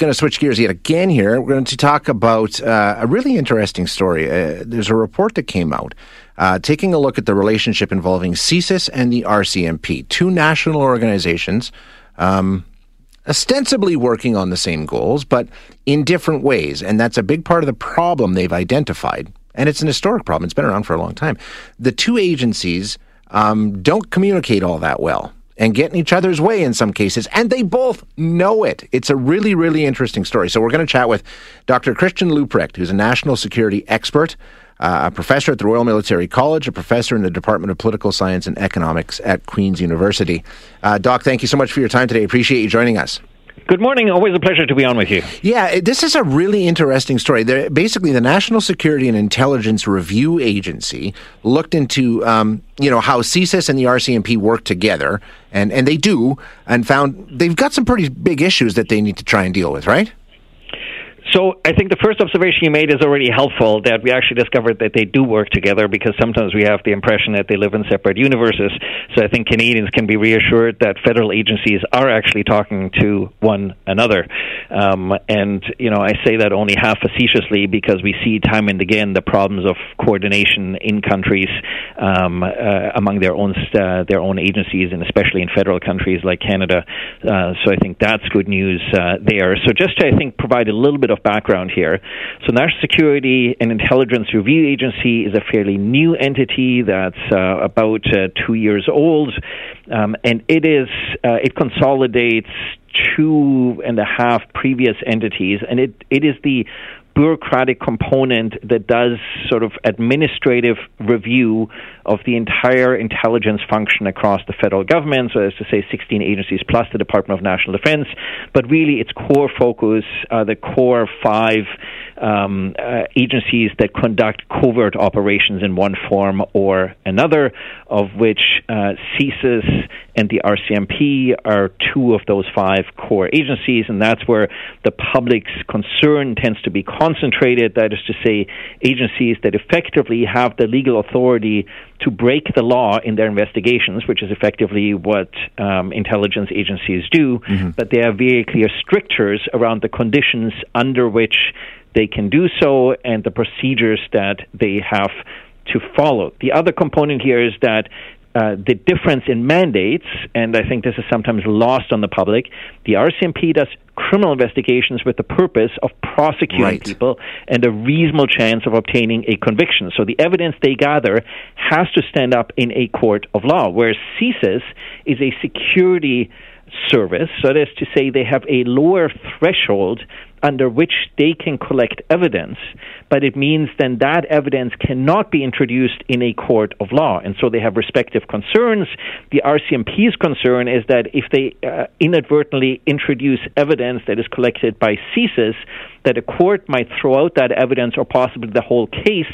going to switch gears yet again here. We're going to talk about uh, a really interesting story. Uh, there's a report that came out uh, taking a look at the relationship involving CSIS and the RCMP, two national organizations. Um, ostensibly working on the same goals, but in different ways. And that's a big part of the problem they've identified. And it's an historic problem. It's been around for a long time. The two agencies um, don't communicate all that well and get in each other's way in some cases, and they both know it. It's a really, really interesting story. So we're going to chat with Dr. Christian Leuprecht, who's a national security expert, uh, a professor at the Royal Military College, a professor in the Department of Political Science and Economics at Queen's University. Uh, Doc, thank you so much for your time today. Appreciate you joining us. Good morning. Always a pleasure to be on with you. Yeah, this is a really interesting story. They're, basically, the National Security and Intelligence Review Agency looked into, um, you know, how CSIS and the RCMP work together, and, and they do, and found they've got some pretty big issues that they need to try and deal with, right? So I think the first observation you made is already helpful that we actually discovered that they do work together because sometimes we have the impression that they live in separate universes. So I think Canadians can be reassured that federal agencies are actually talking to one another. Um, and, you know, I say that only half facetiously because we see time and again the problems of coordination in countries um, uh, among their own, uh, their own agencies and especially in federal countries like Canada. Uh, so I think that's good news uh, there. So just to, I think, provide a little bit of background here. So, National Security and Intelligence Review Agency is a fairly new entity that's uh, about uh, two years old, um, and it is uh, it consolidates two and a half previous entities, and it it is the bureaucratic component that does sort of administrative review of the entire intelligence function across the federal government, so as to say 16 agencies plus the Department of National Defense. But really, its core focus are the core five um, uh, agencies that conduct covert operations in one form or another, of which uh, CSIS and the RCMP are two of those five core agencies, and that's where the public's concern tends to be concentrated. That is to say, agencies that effectively have the legal authority to break the law in their investigations, which is effectively what um, intelligence agencies do, mm-hmm. but they have very clear strictures around the conditions under which they can do so and the procedures that they have to follow. The other component here is that uh, the difference in mandates, and I think this is sometimes lost on the public. The RCMP does criminal investigations with the purpose of prosecuting right. people and a reasonable chance of obtaining a conviction. So the evidence they gather has to stand up in a court of law, whereas CSIS is a security service, so that is to say, they have a lower threshold under which they can collect evidence, but it means then that evidence cannot be introduced in a court of law. And so they have respective concerns. The RCMP's concern is that if they uh, inadvertently introduce evidence that is collected by CSIS, that a court might throw out that evidence or possibly the whole case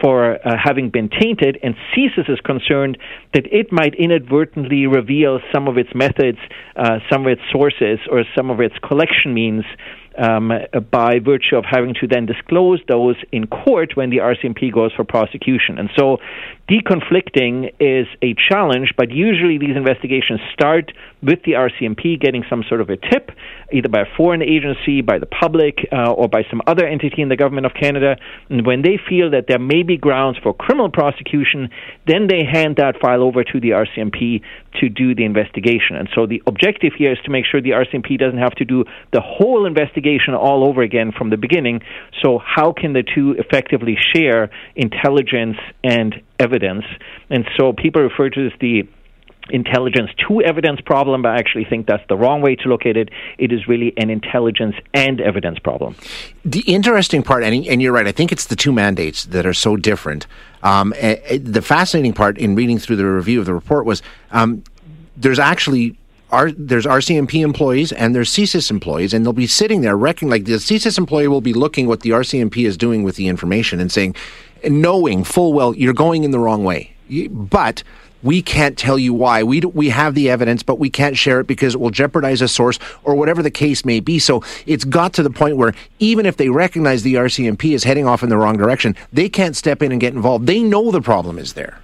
for uh, having been tainted, and CSIS is concerned that it might inadvertently reveal some of its methods, uh, some of its sources, or some of its collection means um, by virtue of having to then disclose those in court when the RCMP goes for prosecution. And so deconflicting is a challenge, but usually these investigations start with the RCMP getting some sort of a tip, either by a foreign agency, by the public, uh, or by some other entity in the government of Canada. And when they feel that there may be grounds for criminal prosecution, then they hand that file over to the RCMP to do the investigation. And so the objective here is to make sure the RCMP doesn't have to do the whole investigation all over again from the beginning. So, how can the two effectively share intelligence and evidence? And so, people refer to this the intelligence to evidence problem, but I actually think that's the wrong way to look at it. It is really an intelligence and evidence problem. The interesting part, and, and you're right, I think it's the two mandates that are so different. Um, the fascinating part in reading through the review of the report was um, there's actually R, there's RCMP employees and there's CSIS employees, and they'll be sitting there, wrecking like the CSIS employee will be looking what the RCMP is doing with the information and saying, knowing full well you're going in the wrong way, but we can't tell you why. We we have the evidence, but we can't share it because it will jeopardize a source or whatever the case may be. So it's got to the point where even if they recognize the RCMP is heading off in the wrong direction, they can't step in and get involved. They know the problem is there.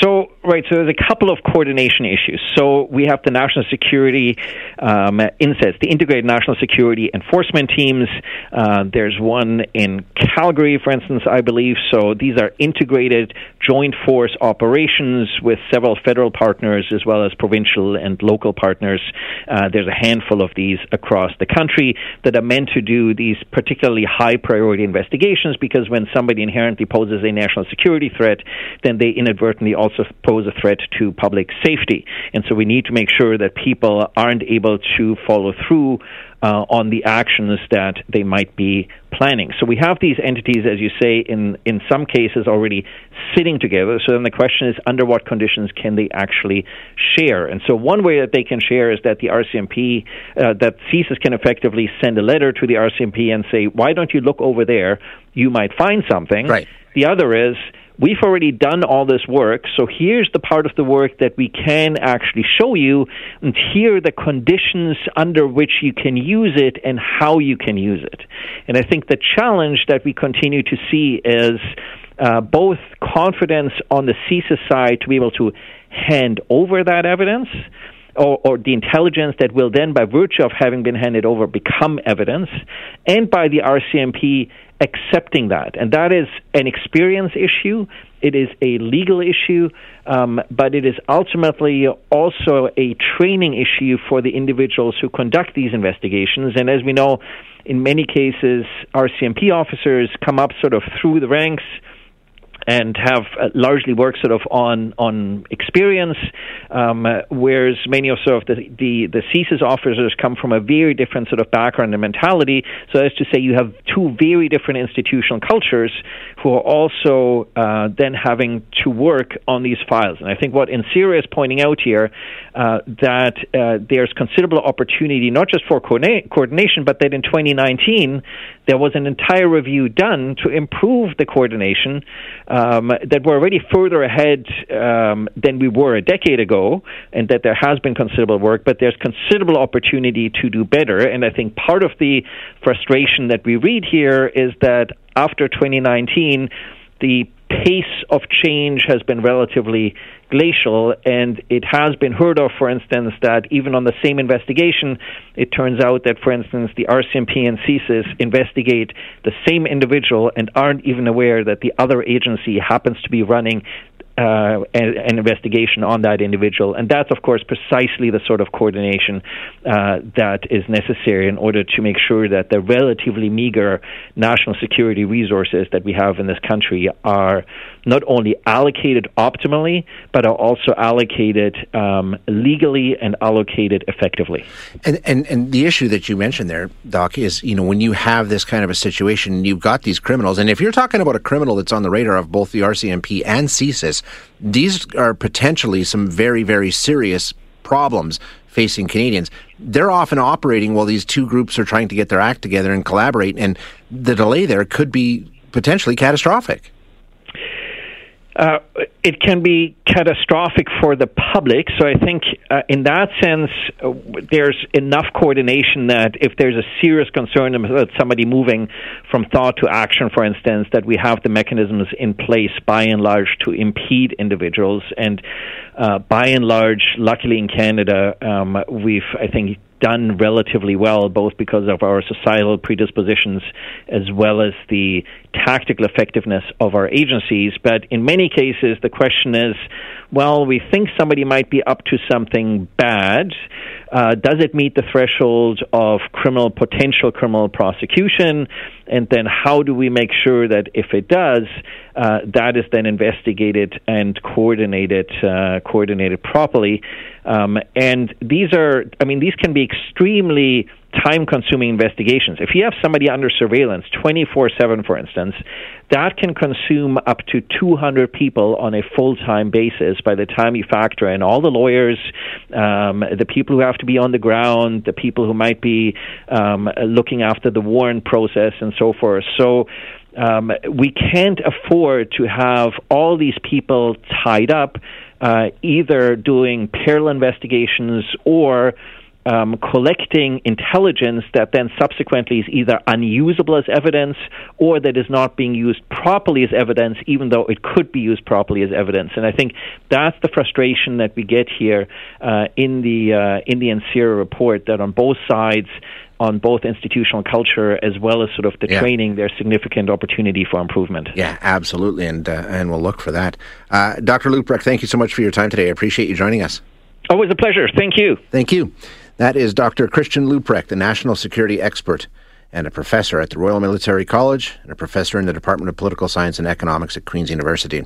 So Right, so there's a couple of coordination issues. So we have the national security um, INSETs, the integrated national security enforcement teams. Uh, there's one in Calgary, for instance, I believe. So these are integrated joint force operations with several federal partners as well as provincial and local partners. Uh, there's a handful of these across the country that are meant to do these particularly high priority investigations because when somebody inherently poses a national security threat, then they inadvertently also pose a threat to public safety. And so we need to make sure that people aren't able to follow through uh, on the actions that they might be planning. So we have these entities, as you say, in, in some cases already sitting together. So then the question is, under what conditions can they actually share? And so one way that they can share is that the RCMP, uh, that CSIS can effectively send a letter to the RCMP and say, why don't you look over there? You might find something. Right. The other is, we've already done all this work, so here's the part of the work that we can actually show you, and here are the conditions under which you can use it and how you can use it. And I think the challenge that we continue to see is uh, both confidence on the CSIS side to be able to hand over that evidence. Or, or, the intelligence that will then, by virtue of having been handed over, become evidence, and by the RCMP accepting that. And that is an experience issue, it is a legal issue, um, but it is ultimately also a training issue for the individuals who conduct these investigations. And as we know, in many cases, RCMP officers come up sort of through the ranks and have uh, largely worked sort of on on experience, um, whereas many of sort of the, the the CSIS officers come from a very different sort of background and mentality. So as to say, you have two very different institutional cultures who are also uh, then having to work on these files. And I think what NSIRA is pointing out here uh, that uh, there's considerable opportunity not just for coordination, but that in 2019 there was an entire review done to improve the coordination um, that we're already further ahead um, than we were a decade ago, and that there has been considerable work, but there's considerable opportunity to do better. And I think part of the frustration that we read here is that after 2019, the pace of change has been relatively glacial, and it has been heard of, for instance, that even on the same investigation, it turns out that, for instance, the RCMP and CSIS investigate the same individual and aren't even aware that the other agency happens to be running uh, an, investigation on that individual. And that's, of course, precisely the sort of coordination uh, that is necessary in order to make sure that the relatively meager national security resources that we have in this country are not only allocated optimally, but are also allocated um, legally and allocated effectively. And, and and the issue that you mentioned there, Doc, is you know when you have this kind of a situation, you've got these criminals, and if you're talking about a criminal that's on the radar of both the RCMP and CSIS, these are potentially some very very serious problems facing Canadians. They're often operating while these two groups are trying to get their act together and collaborate, and the delay there could be potentially catastrophic uh, it can be catastrophic for the public. So I think, uh, in that sense, uh, there's enough coordination that if there's a serious concern about somebody moving from thought to action, for instance, that we have the mechanisms in place by and large to impede individuals. And uh, by and large, luckily in Canada, um, we've, I think, done relatively well, both because of our societal predispositions as well as the tactical effectiveness of our agencies. But in many cases, the question is well, we think somebody might be up to something bad. Uh, does it meet the threshold of criminal potential criminal prosecution? And then how do we make sure that if it does, uh, that is then investigated and coordinated uh, coordinated properly? Um, and these are, I mean, these can be extremely time consuming investigations. If you have somebody under surveillance 24 7, for instance, that can consume up to 200 people on a full time basis by the time you factor in all the lawyers, um, the people who have to be on the ground, the people who might be um, looking after the warrant process, and so forth. So, um, we can't afford to have all these people tied up, uh, either doing parallel investigations or um, collecting intelligence that then subsequently is either unusable as evidence or that is not being used properly as evidence, even though it could be used properly as evidence. And I think that's the frustration that we get here uh, in the uh, in the NSIRA report that on both sides on both institutional culture as well as sort of the yeah. training, there's significant opportunity for improvement. Yeah, absolutely, and uh, and we'll look for that. Uh, Dr. Leuprecht, thank you so much for your time today. I appreciate you joining us. Always a pleasure. Thank you. Thank you. That is Dr. Christian Leuprecht, the national security expert and a professor at the Royal Military College and a professor in the Department of Political Science and Economics at Queen's University.